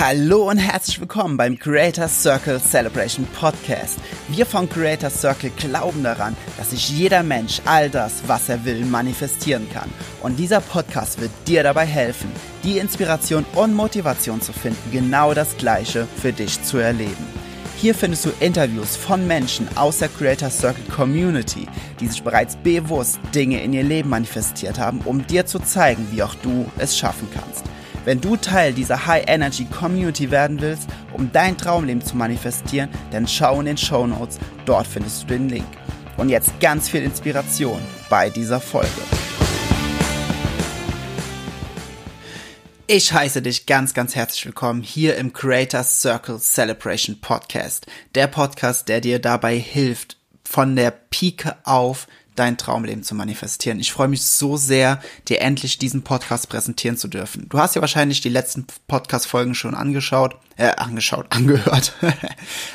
Hallo und herzlich willkommen beim Creator Circle Celebration Podcast. Wir von Creator Circle glauben daran, dass sich jeder Mensch all das, was er will, manifestieren kann. Und dieser Podcast wird dir dabei helfen, die Inspiration und Motivation zu finden, genau das Gleiche für dich zu erleben. Hier findest du Interviews von Menschen aus der Creator Circle Community, die sich bereits bewusst Dinge in ihr Leben manifestiert haben, um dir zu zeigen, wie auch du es schaffen kannst. Wenn du Teil dieser High Energy Community werden willst, um dein Traumleben zu manifestieren, dann schau in den Show Notes, dort findest du den Link. Und jetzt ganz viel Inspiration bei dieser Folge. Ich heiße dich ganz, ganz herzlich willkommen hier im Creator Circle Celebration Podcast. Der Podcast, der dir dabei hilft, von der Pike auf dein Traumleben zu manifestieren. Ich freue mich so sehr, dir endlich diesen Podcast präsentieren zu dürfen. Du hast ja wahrscheinlich die letzten Podcast-Folgen schon angeschaut, äh, angeschaut, angehört,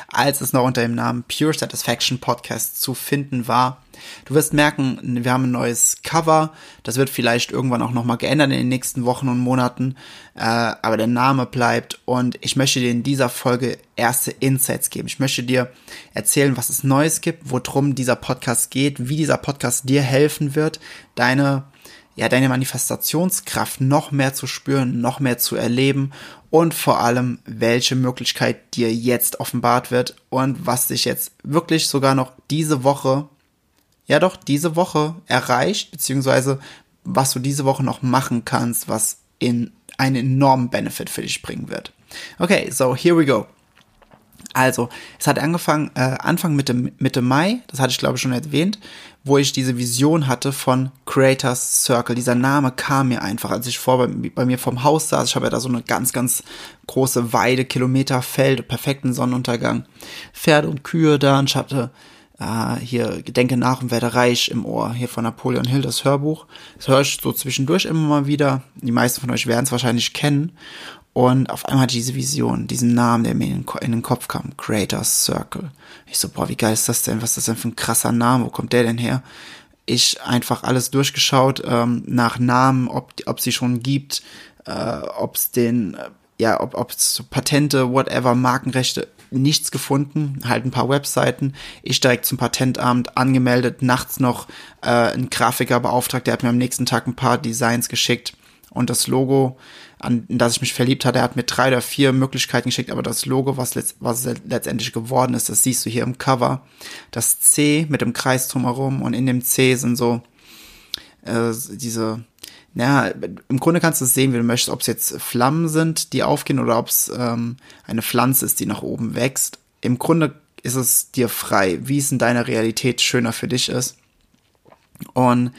als es noch unter dem Namen Pure Satisfaction Podcast zu finden war. Du wirst merken, wir haben ein neues Cover. Das wird vielleicht irgendwann auch nochmal geändert in den nächsten Wochen und Monaten. Äh, aber der Name bleibt. Und ich möchte dir in dieser Folge erste Insights geben. Ich möchte dir erzählen, was es Neues gibt, worum dieser Podcast geht, wie dieser Podcast dir helfen wird, deine ja, deine Manifestationskraft noch mehr zu spüren, noch mehr zu erleben und vor allem, welche Möglichkeit dir jetzt offenbart wird und was dich jetzt wirklich sogar noch diese Woche ja doch diese Woche erreicht, beziehungsweise was du diese Woche noch machen kannst, was in einen enormen Benefit für dich bringen wird. Okay, so here we go. Also, es hat angefangen, äh, Anfang Mitte, Mitte Mai, das hatte ich glaube schon erwähnt, wo ich diese Vision hatte von Creators Circle. Dieser Name kam mir einfach, als ich vor bei, bei mir vom Haus saß. Ich habe ja da so eine ganz, ganz große Weide, Kilometer Feld, perfekten Sonnenuntergang, Pferde und Kühe da und ich hatte äh, hier Gedenke nach und werde reich im Ohr, hier von Napoleon Hill, das Hörbuch. Das höre ich so zwischendurch immer mal wieder. Die meisten von euch werden es wahrscheinlich kennen. Und auf einmal diese Vision, diesen Namen, der mir in den, in den Kopf kam, Creators Circle. Ich so, boah, wie geil ist das denn? Was ist das denn für ein krasser Name? Wo kommt der denn her? Ich einfach alles durchgeschaut ähm, nach Namen, ob, ob sie schon gibt, äh, ob es den, äh, ja, ob es Patente, whatever, Markenrechte nichts gefunden, halt ein paar Webseiten. Ich direkt zum Patentamt angemeldet, nachts noch äh, ein Grafiker beauftragt, der hat mir am nächsten Tag ein paar Designs geschickt und das Logo, an das ich mich verliebt hatte, er hat mir drei oder vier Möglichkeiten geschickt, aber das Logo, was, letzt, was letztendlich geworden ist, das siehst du hier im Cover. Das C mit dem Kreis drumherum und in dem C sind so äh, diese ja, im Grunde kannst du es sehen, wie du möchtest, ob es jetzt Flammen sind, die aufgehen oder ob es ähm, eine Pflanze ist, die nach oben wächst. Im Grunde ist es dir frei, wie es in deiner Realität schöner für dich ist. Und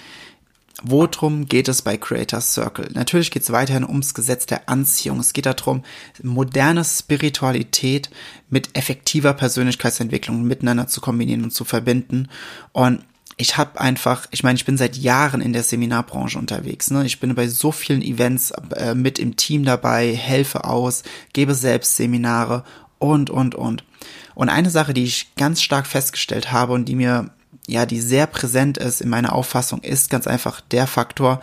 Worum geht es bei Creator Circle? Natürlich geht es weiterhin ums Gesetz der Anziehung. Es geht darum, moderne Spiritualität mit effektiver Persönlichkeitsentwicklung miteinander zu kombinieren und zu verbinden. Und ich habe einfach, ich meine, ich bin seit Jahren in der Seminarbranche unterwegs. Ne? Ich bin bei so vielen Events äh, mit im Team dabei, helfe aus, gebe selbst Seminare und, und, und. Und eine Sache, die ich ganz stark festgestellt habe und die mir, ja, die sehr präsent ist in meiner Auffassung, ist ganz einfach der Faktor,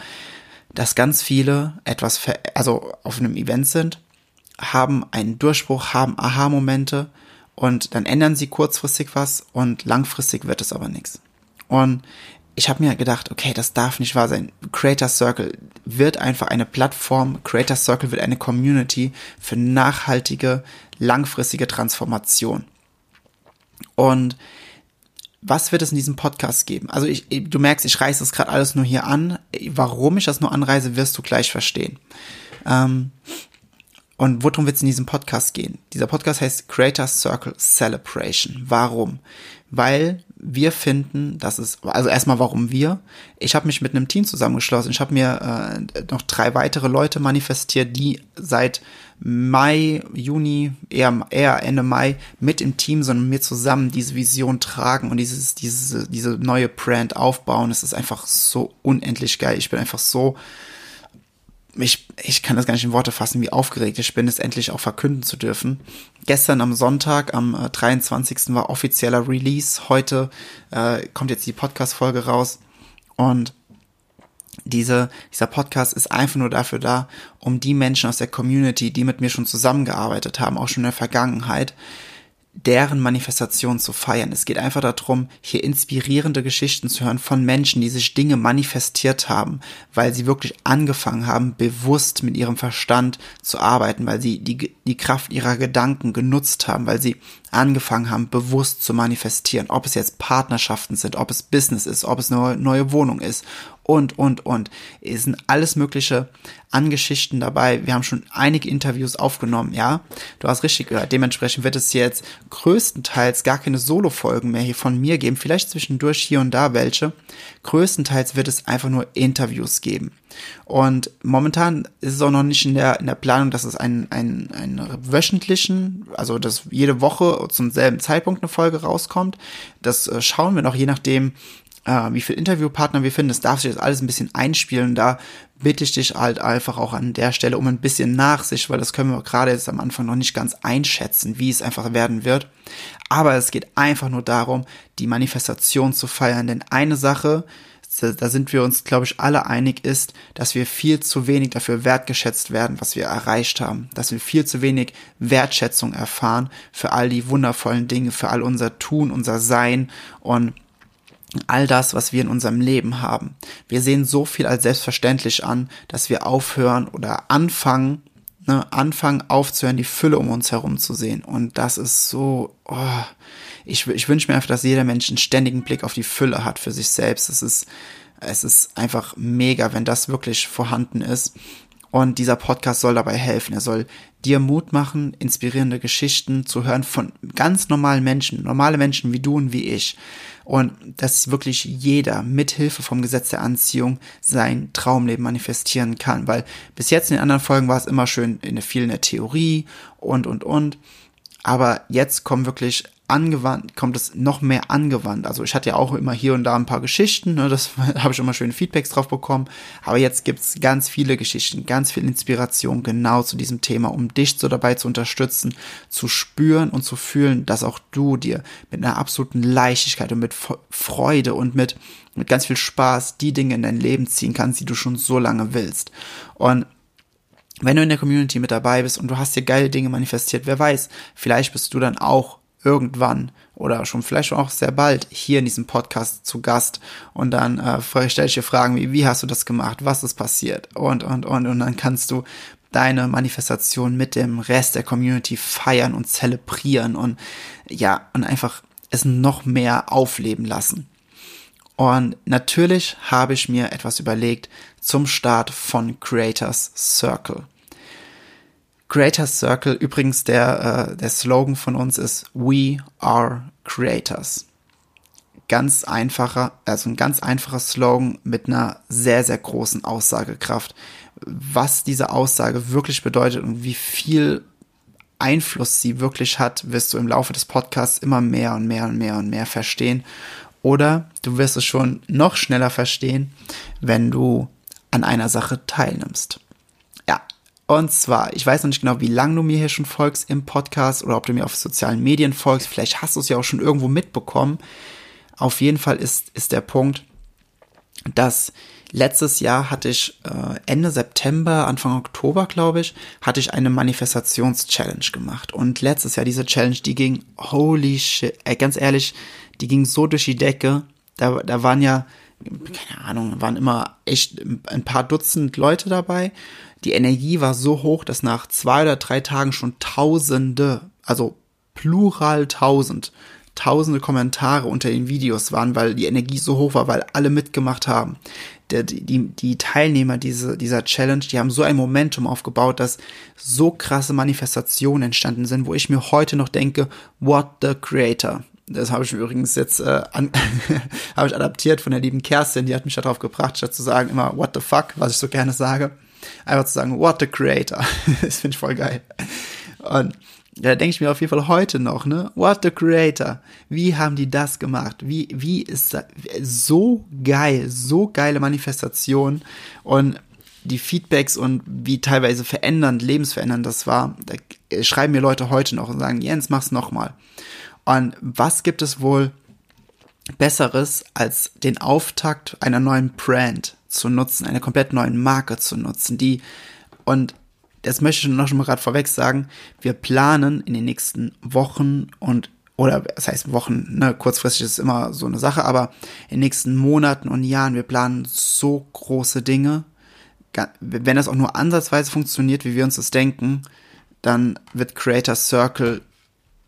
dass ganz viele etwas, also auf einem Event sind, haben einen Durchbruch, haben Aha-Momente und dann ändern sie kurzfristig was und langfristig wird es aber nichts. Und ich habe mir gedacht, okay, das darf nicht wahr sein. Creator Circle wird einfach eine Plattform, Creator Circle wird eine Community für nachhaltige, langfristige Transformation. Und was wird es in diesem Podcast geben? Also ich, du merkst, ich reiße das gerade alles nur hier an. Warum ich das nur anreise, wirst du gleich verstehen. Ähm, und worum wird es in diesem Podcast gehen? Dieser Podcast heißt Creator Circle Celebration. Warum? Weil wir finden, dass es, also erstmal warum wir. Ich habe mich mit einem Team zusammengeschlossen. Ich habe mir äh, noch drei weitere Leute manifestiert, die seit Mai, Juni, eher, eher Ende Mai mit im Team, sondern mir zusammen diese Vision tragen und dieses, diese, diese neue Brand aufbauen. Es ist einfach so unendlich geil. Ich bin einfach so ich, ich kann das gar nicht in Worte fassen, wie aufgeregt ich bin, es endlich auch verkünden zu dürfen. Gestern am Sonntag, am 23. Äh, war offizieller Release. Heute äh, kommt jetzt die Podcast-Folge raus. Und diese, dieser Podcast ist einfach nur dafür da, um die Menschen aus der Community, die mit mir schon zusammengearbeitet haben, auch schon in der Vergangenheit, deren Manifestation zu feiern. Es geht einfach darum, hier inspirierende Geschichten zu hören von Menschen, die sich Dinge manifestiert haben, weil sie wirklich angefangen haben, bewusst mit ihrem Verstand zu arbeiten, weil sie die, die Kraft ihrer Gedanken genutzt haben, weil sie angefangen haben, bewusst zu manifestieren, ob es jetzt Partnerschaften sind, ob es Business ist, ob es eine neue Wohnung ist und, und, und. Es sind alles mögliche an Geschichten dabei. Wir haben schon einige Interviews aufgenommen, ja. Du hast richtig gehört. Dementsprechend wird es jetzt größtenteils gar keine Solo-Folgen mehr hier von mir geben. Vielleicht zwischendurch hier und da welche. Größtenteils wird es einfach nur Interviews geben. Und momentan ist es auch noch nicht in der, in der Planung, dass es einen, einen, einen wöchentlichen, also dass jede Woche zum selben Zeitpunkt eine Folge rauskommt. Das äh, schauen wir noch, je nachdem, äh, wie viel Interviewpartner wir finden. Das darf sich jetzt alles ein bisschen einspielen. Da bitte ich dich halt einfach auch an der Stelle um ein bisschen Nachsicht, weil das können wir gerade jetzt am Anfang noch nicht ganz einschätzen, wie es einfach werden wird. Aber es geht einfach nur darum, die Manifestation zu feiern. Denn eine Sache, da sind wir uns, glaube ich, alle einig, ist, dass wir viel zu wenig dafür wertgeschätzt werden, was wir erreicht haben. Dass wir viel zu wenig Wertschätzung erfahren für all die wundervollen Dinge, für all unser Tun, unser Sein und all das, was wir in unserem Leben haben. Wir sehen so viel als selbstverständlich an, dass wir aufhören oder anfangen, ne, anfangen aufzuhören, die Fülle um uns herum zu sehen. Und das ist so, oh, ich, ich wünsche mir einfach, dass jeder Mensch einen ständigen Blick auf die Fülle hat für sich selbst. Es ist, es ist einfach mega, wenn das wirklich vorhanden ist. Und dieser Podcast soll dabei helfen. Er soll dir Mut machen, inspirierende Geschichten zu hören von ganz normalen Menschen, normale Menschen wie du und wie ich. Und dass wirklich jeder mit Hilfe vom Gesetz der Anziehung sein Traumleben manifestieren kann. Weil bis jetzt in den anderen Folgen war es immer schön in der, viel Theorie und, und, und. Aber jetzt kommen wirklich angewandt, kommt es noch mehr angewandt. Also ich hatte ja auch immer hier und da ein paar Geschichten, ne, das habe ich immer schöne Feedbacks drauf bekommen. Aber jetzt gibt's ganz viele Geschichten, ganz viel Inspiration genau zu diesem Thema, um dich so dabei zu unterstützen, zu spüren und zu fühlen, dass auch du dir mit einer absoluten Leichtigkeit und mit Freude und mit, mit ganz viel Spaß die Dinge in dein Leben ziehen kannst, die du schon so lange willst. Und wenn du in der Community mit dabei bist und du hast dir geile Dinge manifestiert, wer weiß, vielleicht bist du dann auch irgendwann oder schon vielleicht auch sehr bald hier in diesem Podcast zu Gast und dann äh, stelle ich dir Fragen wie, wie hast du das gemacht, was ist passiert und, und, und, und dann kannst du deine Manifestation mit dem Rest der Community feiern und zelebrieren und ja, und einfach es noch mehr aufleben lassen. Und natürlich habe ich mir etwas überlegt zum Start von Creators Circle. Creators Circle, übrigens der, äh, der Slogan von uns ist We are Creators. Ganz einfacher, also ein ganz einfacher Slogan mit einer sehr, sehr großen Aussagekraft. Was diese Aussage wirklich bedeutet und wie viel Einfluss sie wirklich hat, wirst du im Laufe des Podcasts immer mehr und mehr und mehr und mehr verstehen. Oder du wirst es schon noch schneller verstehen, wenn du an einer Sache teilnimmst. Und zwar, ich weiß noch nicht genau, wie lange du mir hier schon folgst im Podcast oder ob du mir auf sozialen Medien folgst. Vielleicht hast du es ja auch schon irgendwo mitbekommen. Auf jeden Fall ist, ist der Punkt, dass letztes Jahr hatte ich äh, Ende September, Anfang Oktober, glaube ich, hatte ich eine Manifestations-Challenge gemacht. Und letztes Jahr diese Challenge, die ging, holy shit, ey, ganz ehrlich, die ging so durch die Decke. Da, da waren ja, keine Ahnung, waren immer echt ein paar Dutzend Leute dabei die Energie war so hoch, dass nach zwei oder drei Tagen schon Tausende, also plural tausend, tausende Kommentare unter den Videos waren, weil die Energie so hoch war, weil alle mitgemacht haben. Der, die, die Teilnehmer diese, dieser Challenge, die haben so ein Momentum aufgebaut, dass so krasse Manifestationen entstanden sind, wo ich mir heute noch denke, what the creator. Das habe ich übrigens jetzt äh, an, habe ich adaptiert von der lieben Kerstin, die hat mich darauf gebracht, statt zu sagen immer what the fuck, was ich so gerne sage, einfach zu sagen, what the creator. das finde ich voll geil. Und da denke ich mir auf jeden Fall heute noch, ne? What the creator? Wie haben die das gemacht? Wie, wie ist das? So geil, so geile Manifestation und die Feedbacks und wie teilweise verändernd, lebensverändernd das war. Da schreiben mir Leute heute noch und sagen, Jens, mach's nochmal. Und was gibt es wohl Besseres als den Auftakt einer neuen Brand zu nutzen, eine komplett neue Marke zu nutzen, die und das möchte ich noch schon mal gerade vorweg sagen, wir planen in den nächsten Wochen und oder das heißt Wochen, ne, kurzfristig ist immer so eine Sache, aber in den nächsten Monaten und Jahren, wir planen so große Dinge. Wenn das auch nur ansatzweise funktioniert, wie wir uns das denken, dann wird Creator Circle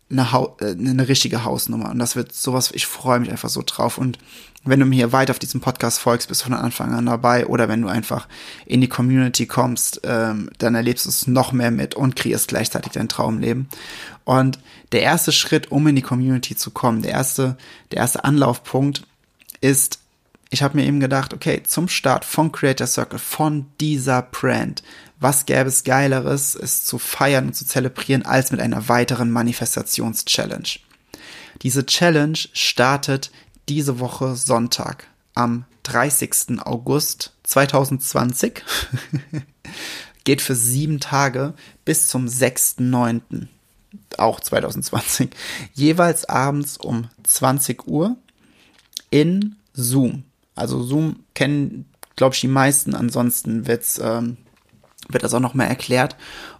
eine, ha äh, eine richtige Hausnummer. Und das wird sowas, ich freue mich einfach so drauf. Und wenn du mir hier weiter auf diesem Podcast folgst, bist du von Anfang an dabei. Oder wenn du einfach in die Community kommst, ähm, dann erlebst du es noch mehr mit und kreierst gleichzeitig dein Traumleben. Und der erste Schritt, um in die Community zu kommen, der erste, der erste Anlaufpunkt ist, ich habe mir eben gedacht, okay, zum Start von Creator Circle, von dieser Brand, was gäbe es Geileres, es zu feiern und zu zelebrieren, als mit einer weiteren Manifestations-Challenge. Diese Challenge startet diese Woche Sonntag am 30. August 2020. Geht für sieben Tage bis zum 6.9. auch 2020. Jeweils abends um 20 Uhr in Zoom. Also Zoom kennen, glaube ich, die meisten. Ansonsten wird's ähm, wird das auch nochmal erklärt.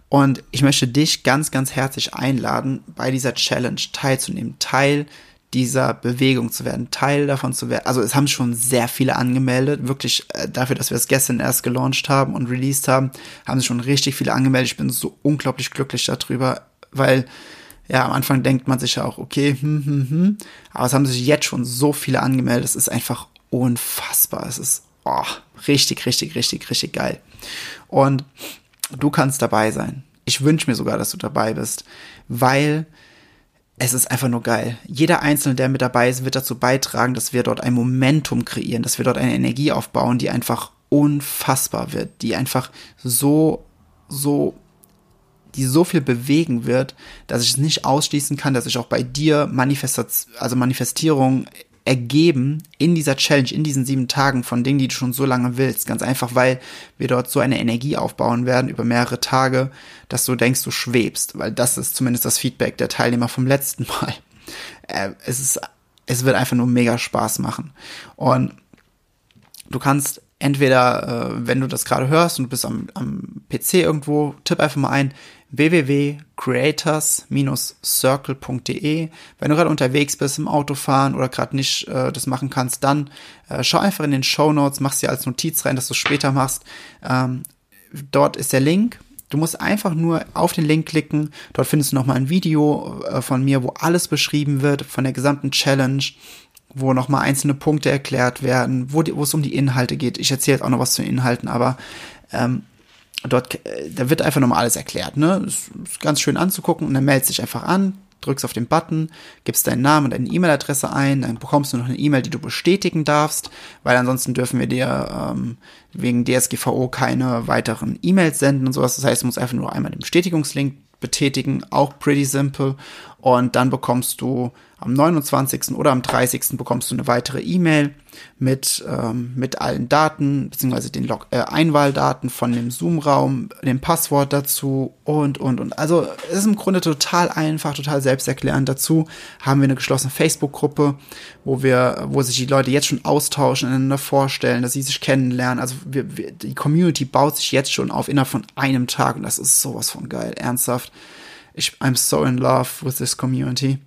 Und ich möchte dich ganz, ganz herzlich einladen, bei dieser Challenge teilzunehmen, Teil dieser Bewegung zu werden, Teil davon zu werden. Also es haben schon sehr viele angemeldet, wirklich äh, dafür, dass wir es gestern erst gelauncht haben und released haben, haben sich schon richtig viele angemeldet. Ich bin so unglaublich glücklich darüber, weil ja, am Anfang denkt man sich ja auch, okay, hm, hm, hm. Aber es haben sich jetzt schon so viele angemeldet. Es ist einfach unfassbar. Es ist oh, richtig, richtig, richtig, richtig geil. Und du kannst dabei sein. Ich wünsche mir sogar, dass du dabei bist, weil es ist einfach nur geil. Jeder Einzelne, der mit dabei ist, wird dazu beitragen, dass wir dort ein Momentum kreieren, dass wir dort eine Energie aufbauen, die einfach unfassbar wird, die einfach so, so, die so viel bewegen wird, dass ich es nicht ausschließen kann, dass ich auch bei dir Manifestation, also Manifestierung ergeben in dieser Challenge, in diesen sieben Tagen von Dingen, die du schon so lange willst. Ganz einfach, weil wir dort so eine Energie aufbauen werden über mehrere Tage, dass du denkst, du schwebst, weil das ist zumindest das Feedback der Teilnehmer vom letzten Mal. Äh, es ist, es wird einfach nur mega Spaß machen. Und du kannst entweder, äh, wenn du das gerade hörst und du bist am, am PC irgendwo, tipp einfach mal ein www.creators-circle.de. Wenn du gerade unterwegs bist, im Autofahren oder gerade nicht äh, das machen kannst, dann äh, schau einfach in den Show Notes, mach sie als Notiz rein, dass du später machst. Ähm, dort ist der Link. Du musst einfach nur auf den Link klicken. Dort findest du nochmal ein Video äh, von mir, wo alles beschrieben wird, von der gesamten Challenge, wo nochmal einzelne Punkte erklärt werden, wo, wo es um die Inhalte geht. Ich erzähle jetzt auch noch was zu den Inhalten, aber ähm, dort, äh, da wird einfach nochmal alles erklärt, ne? Ist, ganz schön anzugucken und dann meldest dich einfach an, drückst auf den Button, gibst deinen Namen und deine E-Mail-Adresse ein, dann bekommst du noch eine E-Mail, die du bestätigen darfst, weil ansonsten dürfen wir dir ähm, wegen DSGVO keine weiteren E-Mails senden und sowas. Das heißt, du musst einfach nur einmal den Bestätigungslink betätigen, auch pretty simple. Und dann bekommst du am 29. oder am 30. bekommst du eine weitere E-Mail mit, ähm, mit allen Daten, beziehungsweise den Log äh, Einwahldaten von dem Zoom-Raum, dem Passwort dazu und, und, und. Also es ist im Grunde total einfach, total selbsterklärend. Dazu haben wir eine geschlossene Facebook-Gruppe, wo wir, wo sich die Leute jetzt schon austauschen, einander vorstellen, dass sie sich kennenlernen. Also wir, wir, die Community baut sich jetzt schon auf innerhalb von einem Tag und das ist sowas von geil, ernsthaft. Ich, I'm so in love with this community.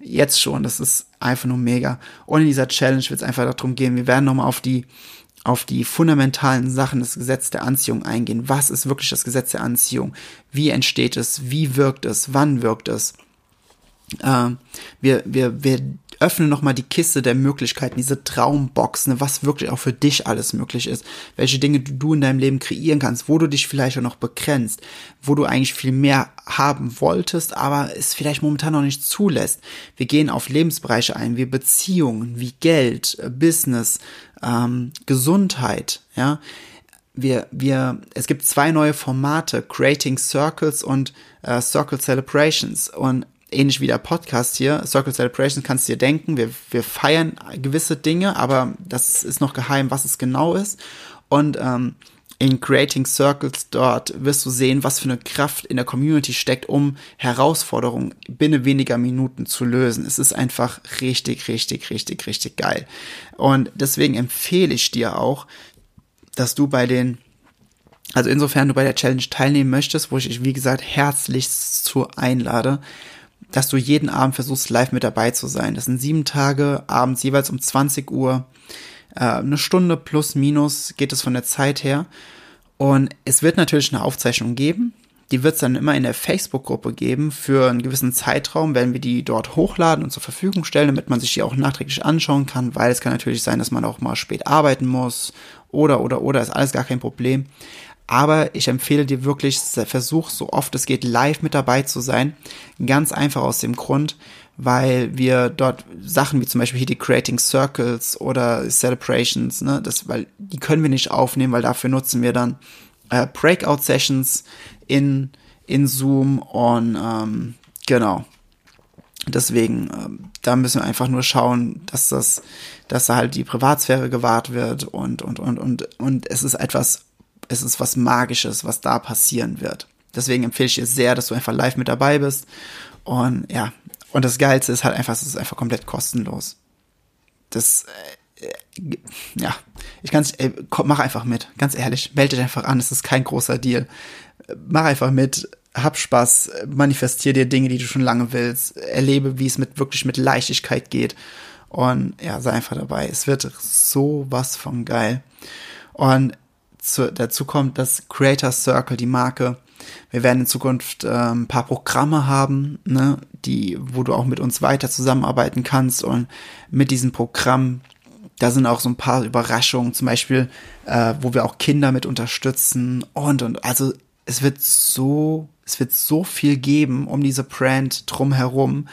Jetzt schon, das ist einfach nur mega. Und in dieser Challenge wird es einfach darum gehen, wir werden nochmal auf die, auf die fundamentalen Sachen des Gesetzes der Anziehung eingehen. Was ist wirklich das Gesetz der Anziehung? Wie entsteht es? Wie wirkt es? Wann wirkt es? Äh, wir, wir, wir öffne nochmal die Kiste der Möglichkeiten, diese Traumbox, ne, was wirklich auch für dich alles möglich ist, welche Dinge du in deinem Leben kreieren kannst, wo du dich vielleicht auch noch begrenzt, wo du eigentlich viel mehr haben wolltest, aber es vielleicht momentan noch nicht zulässt. Wir gehen auf Lebensbereiche ein, wie Beziehungen, wie Geld, äh, Business, ähm, Gesundheit, ja wir, wir, es gibt zwei neue Formate, Creating Circles und äh, Circle Celebrations. Und ähnlich wie der Podcast hier, Circle Celebration, kannst du dir denken, wir, wir feiern gewisse Dinge, aber das ist noch geheim, was es genau ist. Und ähm, in Creating Circles dort wirst du sehen, was für eine Kraft in der Community steckt, um Herausforderungen binnen weniger Minuten zu lösen. Es ist einfach richtig, richtig, richtig, richtig geil. Und deswegen empfehle ich dir auch, dass du bei den, also insofern du bei der Challenge teilnehmen möchtest, wo ich dich, wie gesagt, herzlich zu einlade, dass du jeden Abend versuchst, live mit dabei zu sein. Das sind sieben Tage, abends jeweils um 20 Uhr. Äh, eine Stunde plus minus geht es von der Zeit her. Und es wird natürlich eine Aufzeichnung geben. Die wird es dann immer in der Facebook-Gruppe geben. Für einen gewissen Zeitraum werden wir die dort hochladen und zur Verfügung stellen, damit man sich die auch nachträglich anschauen kann, weil es kann natürlich sein, dass man auch mal spät arbeiten muss oder, oder, oder, ist alles gar kein Problem. Aber ich empfehle dir wirklich, versuch so oft es geht live mit dabei zu sein. Ganz einfach aus dem Grund, weil wir dort Sachen wie zum Beispiel hier die Creating Circles oder Celebrations, ne, das, weil die können wir nicht aufnehmen, weil dafür nutzen wir dann äh, Breakout Sessions in, in Zoom und ähm, genau. Deswegen, ähm, da müssen wir einfach nur schauen, dass das, dass da halt die Privatsphäre gewahrt wird und, und, und, und, und es ist etwas es ist was Magisches, was da passieren wird. Deswegen empfehle ich dir sehr, dass du einfach live mit dabei bist. Und ja, und das Geilste ist halt einfach, es ist einfach komplett kostenlos. Das, äh, ja, ich kann komm, mach einfach mit, ganz ehrlich, melde dich einfach an, es ist kein großer Deal. Mach einfach mit, hab Spaß, manifestier dir Dinge, die du schon lange willst, erlebe, wie es mit wirklich mit Leichtigkeit geht. Und ja, sei einfach dabei. Es wird so was von geil. Und zu, dazu kommt das Creator Circle, die Marke. Wir werden in Zukunft äh, ein paar Programme haben, ne, die, wo du auch mit uns weiter zusammenarbeiten kannst. Und mit diesem Programm, da sind auch so ein paar Überraschungen, zum Beispiel, äh, wo wir auch Kinder mit unterstützen und und also es wird so, es wird so viel geben um diese Brand drumherum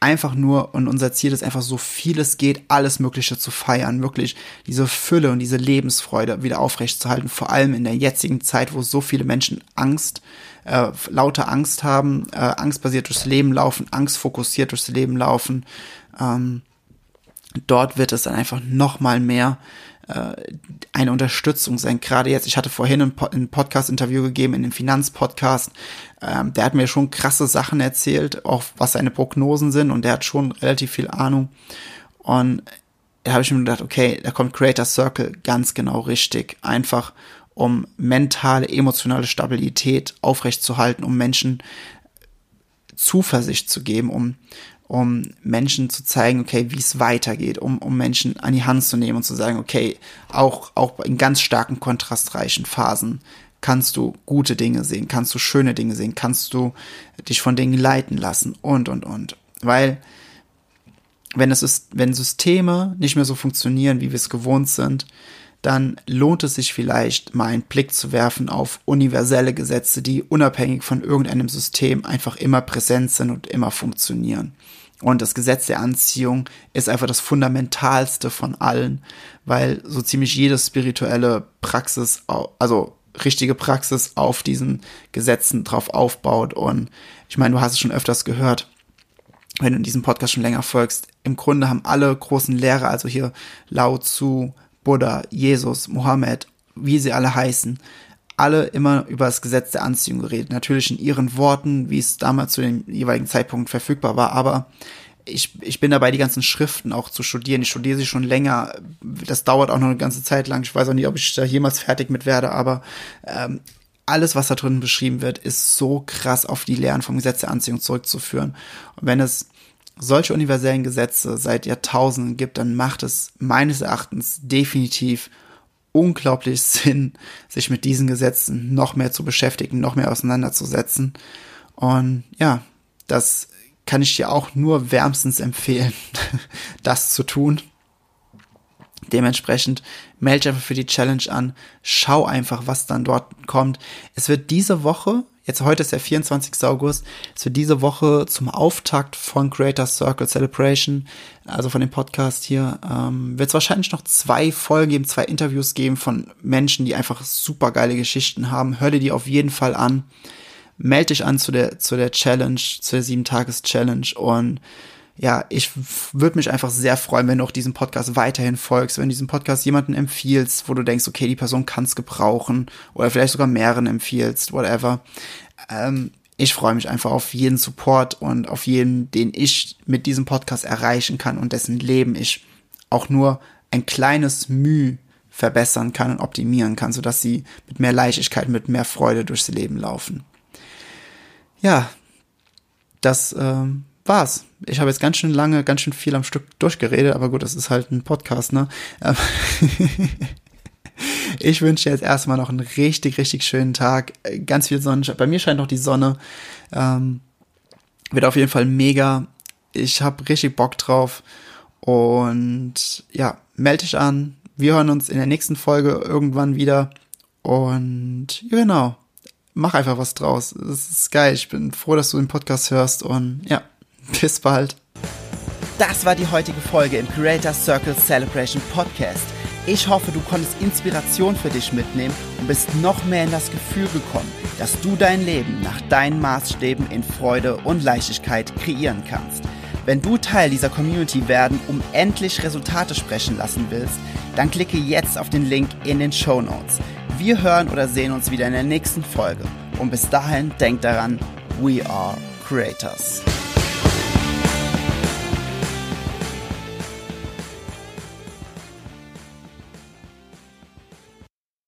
einfach nur, und unser Ziel ist einfach so viel es geht, alles Mögliche zu feiern, wirklich diese Fülle und diese Lebensfreude wieder aufrechtzuerhalten, vor allem in der jetzigen Zeit, wo so viele Menschen Angst, äh, lauter Angst haben, äh, angstbasiert durchs Leben laufen, angstfokussiert durchs Leben laufen. Ähm, dort wird es dann einfach noch mal mehr eine Unterstützung sein. Gerade jetzt, ich hatte vorhin ein, ein Podcast-Interview gegeben, in dem Finanzpodcast. Ähm, der hat mir schon krasse Sachen erzählt, auch was seine Prognosen sind und der hat schon relativ viel Ahnung. Und da habe ich mir gedacht, okay, da kommt Creator Circle ganz genau richtig. Einfach um mentale, emotionale Stabilität aufrechtzuerhalten, um Menschen Zuversicht zu geben, um um Menschen zu zeigen, okay, wie es weitergeht, um, um Menschen an die Hand zu nehmen und zu sagen, okay, auch, auch in ganz starken kontrastreichen Phasen kannst du gute Dinge sehen, kannst du schöne Dinge sehen, kannst du dich von Dingen leiten lassen und, und, und. Weil, wenn es ist, wenn Systeme nicht mehr so funktionieren, wie wir es gewohnt sind, dann lohnt es sich vielleicht mal einen Blick zu werfen auf universelle Gesetze, die unabhängig von irgendeinem System einfach immer präsent sind und immer funktionieren. Und das Gesetz der Anziehung ist einfach das fundamentalste von allen, weil so ziemlich jede spirituelle Praxis, also richtige Praxis auf diesen Gesetzen drauf aufbaut. Und ich meine, du hast es schon öfters gehört, wenn du in diesem Podcast schon länger folgst. Im Grunde haben alle großen Lehrer, also hier Lao Tzu, Buddha, Jesus, Mohammed, wie sie alle heißen, alle immer über das Gesetz der Anziehung geredet. Natürlich in ihren Worten, wie es damals zu dem jeweiligen Zeitpunkt verfügbar war, aber ich, ich bin dabei, die ganzen Schriften auch zu studieren. Ich studiere sie schon länger. Das dauert auch noch eine ganze Zeit lang. Ich weiß auch nicht, ob ich da jemals fertig mit werde, aber ähm, alles, was da drin beschrieben wird, ist so krass auf die Lehren vom Gesetz der Anziehung zurückzuführen. Und wenn es solche universellen Gesetze seit Jahrtausenden gibt, dann macht es meines Erachtens definitiv unglaublich Sinn, sich mit diesen Gesetzen noch mehr zu beschäftigen, noch mehr auseinanderzusetzen. Und ja, das kann ich dir auch nur wärmstens empfehlen, das zu tun. Dementsprechend melde dich einfach für die Challenge an, schau einfach, was dann dort kommt. Es wird diese Woche, jetzt heute ist der 24. August, es wird diese Woche zum Auftakt von Creator Circle Celebration, also von dem Podcast hier, ähm, wird es wahrscheinlich noch zwei Folgen geben, zwei Interviews geben von Menschen, die einfach super geile Geschichten haben. Hör dir die auf jeden Fall an. Melde dich an zu der, zu der Challenge, zu der 7-Tages-Challenge und ja, ich würde mich einfach sehr freuen, wenn du auch diesem Podcast weiterhin folgst, wenn du diesem Podcast jemanden empfiehlst, wo du denkst, okay, die Person kann es gebrauchen oder vielleicht sogar mehreren empfiehlst, whatever. Ähm, ich freue mich einfach auf jeden Support und auf jeden, den ich mit diesem Podcast erreichen kann und dessen Leben ich auch nur ein kleines Mühe verbessern kann und optimieren kann, sodass sie mit mehr Leichtigkeit, mit mehr Freude durchs Leben laufen. Ja, das ähm, war's. Ich habe jetzt ganz schön lange, ganz schön viel am Stück durchgeredet, aber gut, das ist halt ein Podcast, ne? Ähm, ich wünsche dir jetzt erstmal noch einen richtig, richtig schönen Tag. Ganz viel Sonnenschein. Bei mir scheint noch die Sonne. Ähm, wird auf jeden Fall mega. Ich habe richtig Bock drauf. Und ja, melde dich an. Wir hören uns in der nächsten Folge irgendwann wieder. Und genau, mach einfach was draus. Es ist geil. Ich bin froh, dass du den Podcast hörst. Und ja, bis bald. Das war die heutige Folge im Creator Circle Celebration Podcast. Ich hoffe, du konntest Inspiration für dich mitnehmen und bist noch mehr in das Gefühl gekommen, dass du dein Leben nach deinen Maßstäben in Freude und Leichtigkeit kreieren kannst. Wenn du Teil dieser Community werden, um endlich Resultate sprechen lassen willst, dann klicke jetzt auf den Link in den Show Notes. Wir hören oder sehen uns wieder in der nächsten Folge. Und bis dahin denk daran, we are creators.